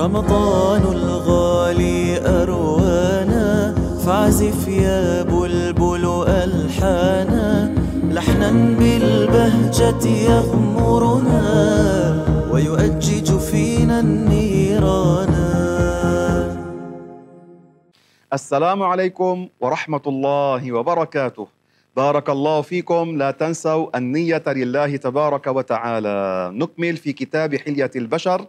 رمضان الغالي أروانا فاعزف يا بلبل ألحانا. لحنا بالبهجة يغمرنا ويؤجج فينا النيران. السلام عليكم ورحمة الله وبركاته. بارك الله فيكم. لا تنسوا النية لله تبارك وتعالى. نكمل في كتاب حلية البشر.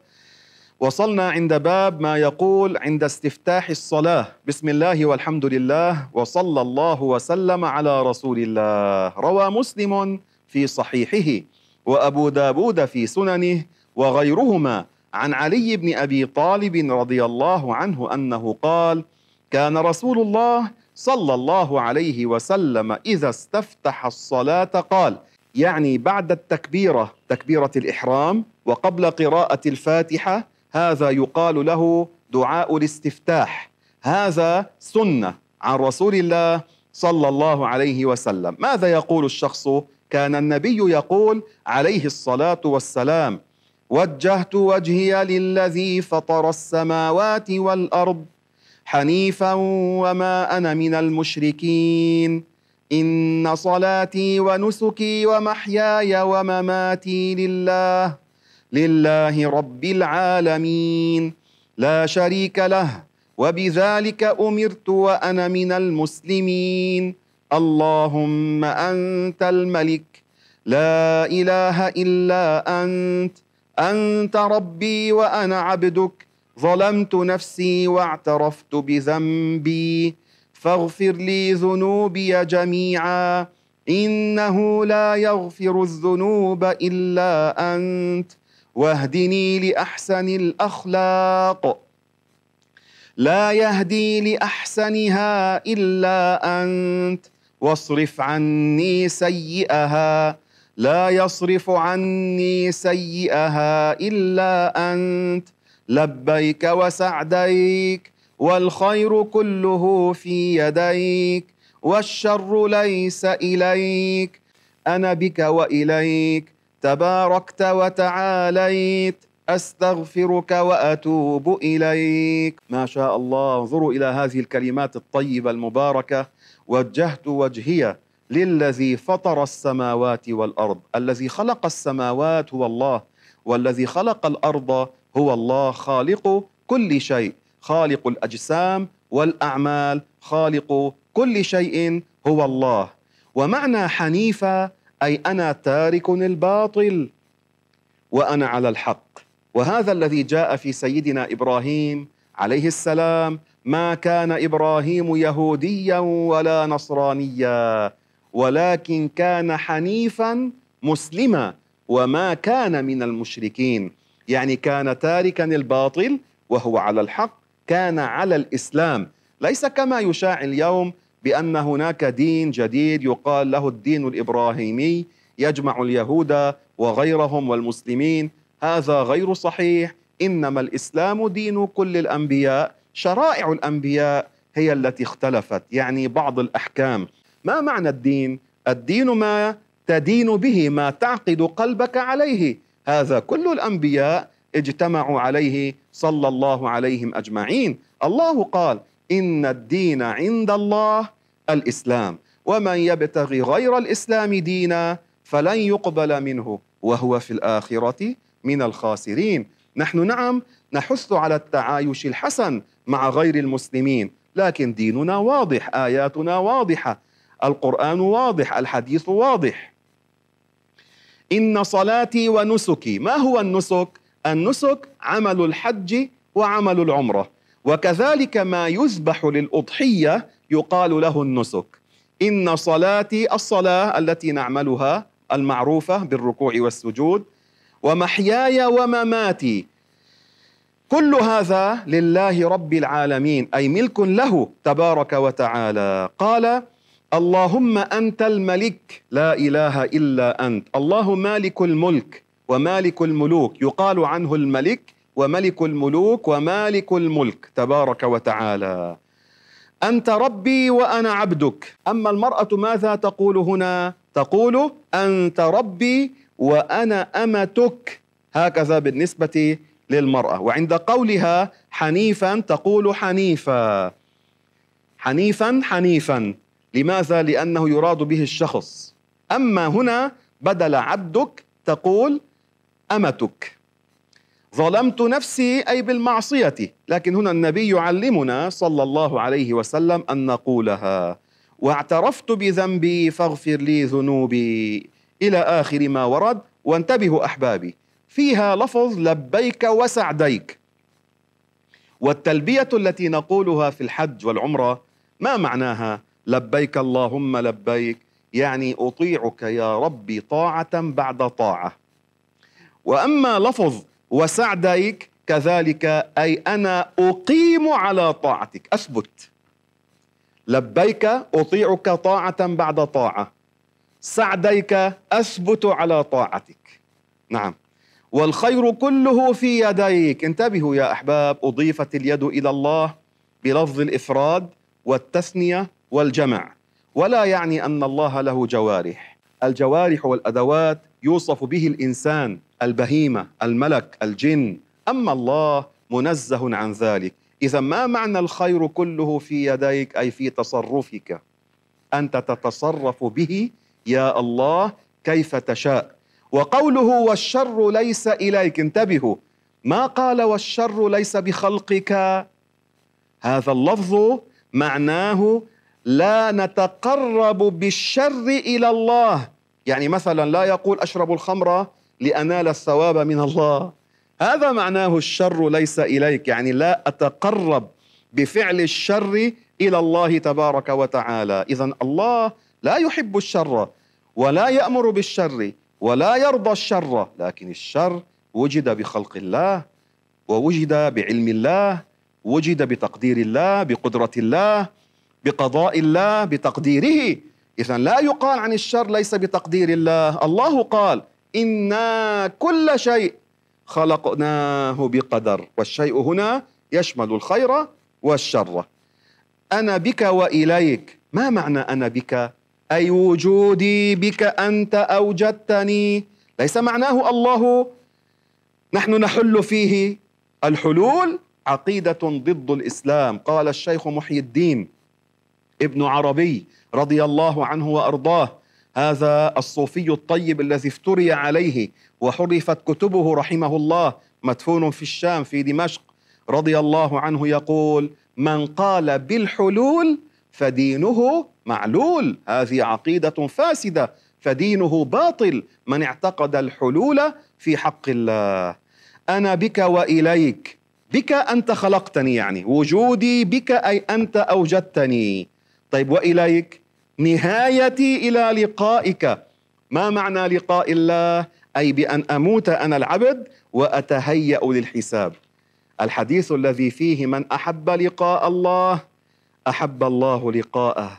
وصلنا عند باب ما يقول عند استفتاح الصلاة. بسم الله والحمد لله وصلى الله وسلم على رسول الله. روى مسلم في صحيحه وأبو داود في سننه وغيرهما عن علي بن أبي طالب رضي الله عنه أنه قال كان رسول الله صلى الله عليه وسلم إذا استفتح الصلاة قال يعني بعد التكبيرة تكبيرة الإحرام وقبل قراءة الفاتحة هذا يقال له دعاء الاستفتاح. هذا سنة عن رسول الله صلى الله عليه وسلم. ماذا يقول الشخص؟ كان النبي يقول عليه الصلاة والسلام وجهت وجهي للذي فطر السماوات والأرض حنيفا وما أنا من المشركين. إن صلاتي ونسكي ومحياي ومماتي لله لله رب العالمين. لا شريك له وبذلك أمرت وأنا من المسلمين. اللهم أنت الملك لا إله إلا أنت. أنت ربي وأنا عبدك. ظلمت نفسي واعترفت بذنبي. فاغفر لي ذنوبي جميعا. إنه لا يغفر الذنوب إلا أنت. واهدني لأحسن الأخلاق. لا يهدي لأحسنها إلا أنت. واصرف عني سيئها. لا يصرف عني سيئها إلا أنت. لبيك وسعديك والخير كله في يديك والشر ليس إليك. أنا بك وإليك تباركت وتعاليت أستغفرك وأتوب إليك. ما شاء الله انظروا إلى هذه الكلمات الطيبة المباركة. وجهت وجهي للذي فطر السماوات والأرض. الذي خلق السماوات هو الله والذي خلق الأرض هو الله خالق كل شيء. خالق الأجسام والأعمال خالق كل شيء هو الله. ومعنى حنيفة أي أنا تارك الباطل وأنا على الحق. وهذا الذي جاء في سيدنا إبراهيم عليه السلام ما كان إبراهيم يهوديا ولا نصرانيا ولكن كان حنيفا مسلما وما كان من المشركين. يعني كان تاركا الباطل وهو على الحق كان على الإسلام. ليس كما يشاع اليوم بأن هناك دين جديد يقال له الدين الإبراهيمي يجمع اليهود وغيرهم والمسلمين. هذا غير صحيح. إنما الإسلام دين كل الأنبياء شرائع الأنبياء هي التي اختلفت يعني بعض الأحكام. ما معنى الدين؟ الدين ما تدين به ما تعقد قلبك عليه. هذا كل الأنبياء اجتمعوا عليه صلى الله عليهم أجمعين. الله قال إن الدين عند الله الإسلام. ومن يبتغي غير الإسلام دينا فلن يقبل منه وهو في الآخرة من الخاسرين. نحن نعم نحث على التعايش الحسن مع غير المسلمين لكن ديننا واضح آياتنا واضحة القرآن واضح الحديث واضح. إن صلاتي ونسكي ما هو النسك؟ النسك عمل الحج وعمل العمرة. وكذلك ما يذبح للأضحية يقال له النسك. إن صلاتي الصلاة التي نعملها المعروفة بالركوع والسجود ومحياي ومماتي كل هذا لله رب العالمين أي ملك له تبارك وتعالى. قال اللهم أنت الملك لا إله إلا أنت. الله مالك الملك ومالك الملوك. يقال عنه الملك وملك الملوك ومالك الملك تبارك وتعالى. أنت ربي وأنا عبدك. أما المرأة ماذا تقول هنا؟ تقول أنت ربي وأنا أمتك. هكذا بالنسبة للمرأة. وعند قولها حنيفا تقول حنيفا حنيفا حنيفا. لماذا؟ لأنه يراد به الشخص. أما هنا بدل عبدك تقول أمتك. ظلمت نفسي أي بالمعصية. لكن هنا النبي يعلمنا صلى الله عليه وسلم أن نقولها. واعترفت بذنبي فاغفر لي ذنوبي إلى آخر ما ورد وانتبهوا أحبابي. فيها لفظ لبيك وسعديك. والتلبية التي نقولها في الحج والعمرة ما معناها؟ لبيك اللهم لبيك يعني أطيعك يا ربي طاعة بعد طاعة. وأما لفظ وسعديك كذلك أي أنا أقيم على طاعتك. أثبت. لبيك أطيعك طاعة بعد طاعة. سعديك أثبت على طاعتك. نعم. والخير كله في يديك. انتبهوا يا أحباب أضيفت اليد إلى الله بلفظ الإفراد والتثنية والجمع. ولا يعني أن الله له جوارح. الجوارح والأدوات يوصف به الإنسان البهيمة الملك الجن. أما الله منزه عن ذلك. إذا ما معنى الخير كله في يديك أي في تصرفك؟ أنت تتصرف به يا الله كيف تشاء. وقوله والشر ليس إليك انتبهوا. ما قال والشر ليس بخلقك؟ هذا اللفظ معناه لا نتقرب بالشر إلى الله. يعني مثلا لا يقول أشرب الخمر لأنال الثواب من الله. هذا معناه الشر ليس إليك. يعني لا أتقرب بفعل الشر إلى الله تبارك وتعالى. إذا الله لا يحب الشر ولا يأمر بالشر ولا يرضى الشر. لكن الشر وجد بخلق الله ووجد بعلم الله وجد بتقدير الله بقدرة الله بقضاء الله بتقديره إذا لا يقال عن الشر ليس بتقدير الله. الله قال إنا كل شيء خلقناه بقدر والشيء هنا يشمل الخير والشر. أنا بك وإليك. ما معنى أنا بك؟ أي وجودي بك أنت أوجدتني. ليس معناه الله. نحن نحل فيه. الحلول عقيدة ضد الإسلام. قال الشيخ محي الدين ابن عربي رضي الله عنه وأرضاه. هذا الصوفي الطيب الذي افتري عليه وحرفت كتبه رحمه الله مدفون في الشام في دمشق. رضي الله عنه يقول من قال بالحلول فدينه معلول هذه عقيدة فاسدة فدينه باطل من اعتقد الحلول في حق الله. أنا بك وإليك بك أنت خلقتني يعني وجودي بك أي أنت أوجدتني. طيب وإليك؟ نهايتي إلى لقائك. ما معنى لقاء الله؟ أي بأن أموت أنا العبد وأتهيأ للحساب. الحديث الذي فيه من أحب لقاء الله أحب الله لقاءه.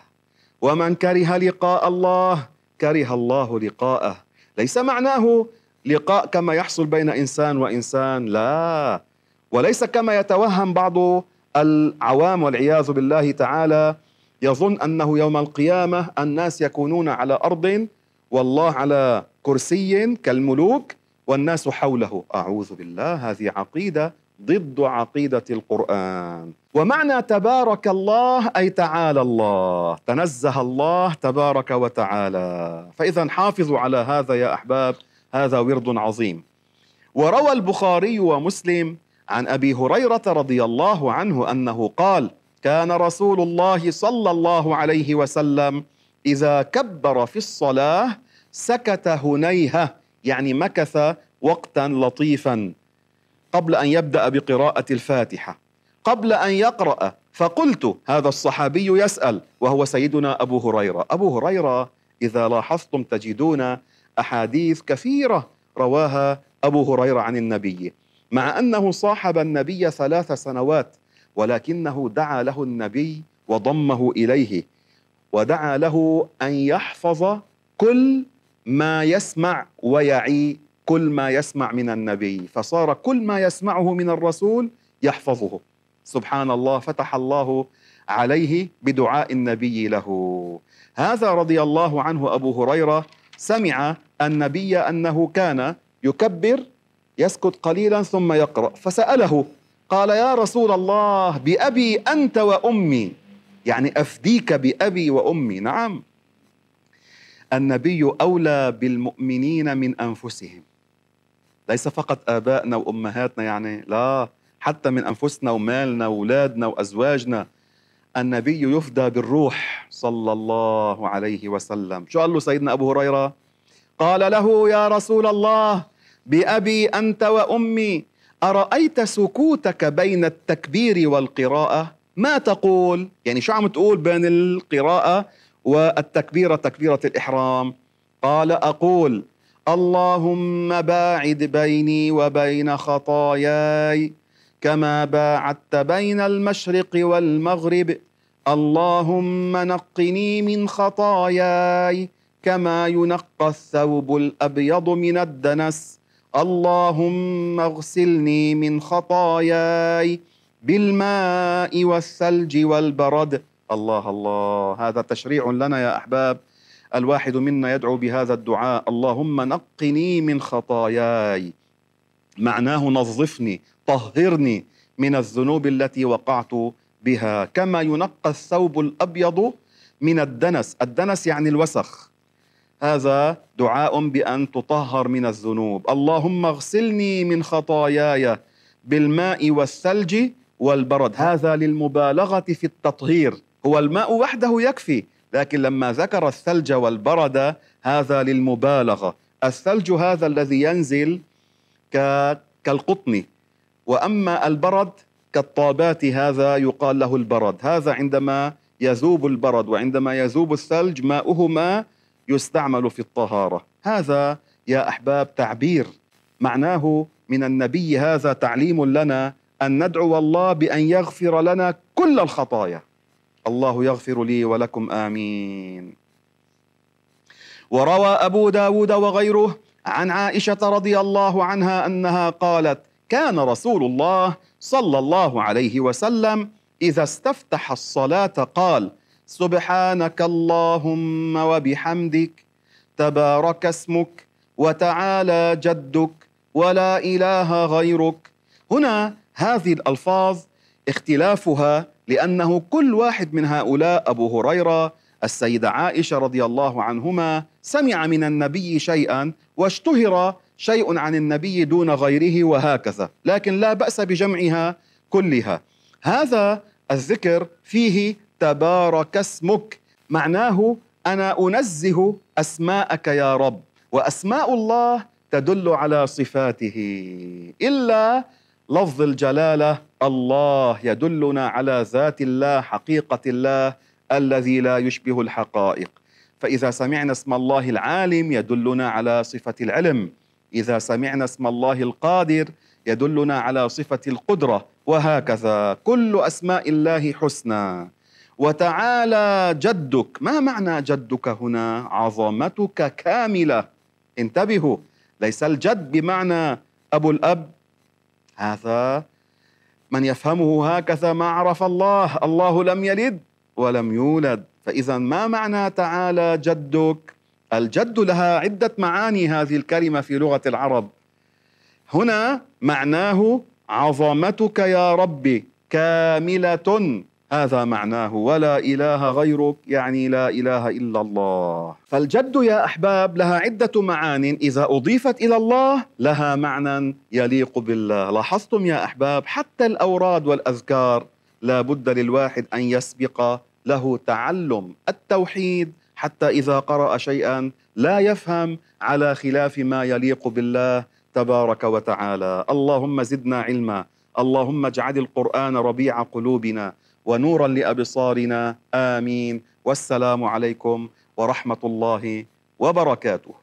ومن كره لقاء الله كره الله لقاءه. ليس معناه لقاء كما يحصل بين إنسان وإنسان لا. وليس كما يتوهم بعض العوام والعياذ بالله تعالى يظن أنه يوم القيامة الناس يكونون على أرض والله على كرسي كالملوك والناس حوله. أعوذ بالله هذه عقيدة ضد عقيدة القرآن. ومعنى تبارك الله أي تعالى الله. تنزه الله تبارك وتعالى. فإذا حافظوا على هذا يا أحباب هذا ورد عظيم. وروى البخاري ومسلم عن أبي هريرة رضي الله عنه أنه قال كان رسول الله صلى الله عليه وسلم إذا كبر في الصلاة سكت هنيهة يعني مكث وقتا لطيفا قبل أن يبدأ بقراءة الفاتحة. قبل أن يقرأ فقلت هذا الصحابي يسأل وهو سيدنا أبو هريرة. أبو هريرة إذا لاحظتم تجدون أحاديث كثيرة رواها أبو هريرة عن النبي مع أنه صاحب النبي ثلاث سنوات. ولكنه دعا له النبي وضمه إليه ودعا له أن يحفظ كل ما يسمع ويعي كل ما يسمع من النبي فصار كل ما يسمعه من الرسول يحفظه. سبحان الله فتح الله عليه بدعاء النبي له. هذا رضي الله عنه أبو هريرة سمع النبي أنه كان يكبر يسكت قليلا ثم يقرأ فسأله قال يا رسول الله بأبي أنت وأمي. يعني أفديك بأبي وأمي. نعم. النبي أولى بالمؤمنين من أنفسهم. ليس فقط آبائنا وأمهاتنا يعني لا حتى من أنفسنا ومالنا وأولادنا وأزواجنا. النبي يفدى بالروح صلى الله عليه وسلم. شو قال له سيدنا أبو هريرة؟ قال له يا رسول الله بأبي أنت وأمي. أرأيت سكوتك بين التكبير والقراءة؟ ما تقول؟ يعني شو عم تقول بين القراءة والتكبيرة تكبيرة الإحرام؟ قال أقول اللهم باعد بيني وبين خطاياي كما باعدت بين المشرق والمغرب. اللهم نقني من خطاياي كما ينقى الثوب الأبيض من الدنس. اللهم اغسلني من خطاياي بالماء والثلج والبرد. الله الله هذا تشريع لنا يا أحباب. الواحد منا يدعو بهذا الدعاء. اللهم نقني من خطاياي. معناه نظفني طهرني من الذنوب التي وقعت بها. كما ينقى الثوب الأبيض من الدنس. الدنس يعني الوسخ. هذا دعاء بأن تطهر من الذنوب. اللهم اغسلني من خطاياي بالماء والثلج والبرد. هذا للمبالغة في التطهير. هو الماء وحده يكفي لكن لما ذكر الثلج والبرد هذا للمبالغة. الثلج هذا الذي ينزل كالقطن. وأما البرد كالطابات هذا يقال له البرد. هذا عندما يذوب البرد وعندما يذوب الثلج ماؤهما يستعمل في الطهارة. هذا يا أحباب تعبير. معناه من النبي هذا تعليم لنا أن ندعو الله بأن يغفر لنا كل الخطايا. الله يغفر لي ولكم آمين. وروى أبو داود وغيره عن عائشة رضي الله عنها أنها قالت كان رسول الله صلى الله عليه وسلم إذا استفتح الصلاة قال سبحانك اللهم وبحمدك تبارك اسمك وتعالى جدك ولا إله غيرك. هنا هذه الألفاظ اختلافها لأنه كل واحد من هؤلاء أبو هريرة السيدة عائشة رضي الله عنهما سمع من النبي شيئا واشتهر شيء عن النبي دون غيره وهكذا لكن لا بأس بجمعها كلها. هذا الذكر فيه تبارك اسمك. معناه أنا أنزه أسماءك يا رب وأسماء الله تدل على صفاته. إلا لفظ الجلالة الله يدلنا على ذات الله حقيقة الله الذي لا يشبه الحقائق. فإذا سمعنا اسم الله العالم يدلنا على صفة العلم. إذا سمعنا اسم الله القادر يدلنا على صفة القدرة. وهكذا كل أسماء الله حسنى. وتعالى جدك. ما معنى جدك هنا؟ عظمتك كاملة. انتبهوا. ليس الجد بمعنى أبو الأب. هذا من يفهمه هكذا ما عرف الله. الله لم يلد ولم يولد. فإذا ما معنى تعالى جدك؟ الجد لها عدة معاني هذه الكلمة في لغة العرب. هنا معناه عظمتك يا ربي كاملة. هذا معناه ولا إله غيرك يعني لا إله إلا الله. فالجد يا أحباب لها عدة معان. إذا أضيفت إلى الله لها معنى يليق بالله. لاحظتم يا أحباب حتى الأوراد والأذكار لا بد للواحد أن يسبق له تعلم التوحيد حتى إذا قرأ شيئا لا يفهم على خلاف ما يليق بالله تبارك وتعالى. اللهم زدنا علما. اللهم اجعل القرآن ربيع قلوبنا. ونورا لأبصارنا. آمين. والسلام عليكم ورحمة الله وبركاته.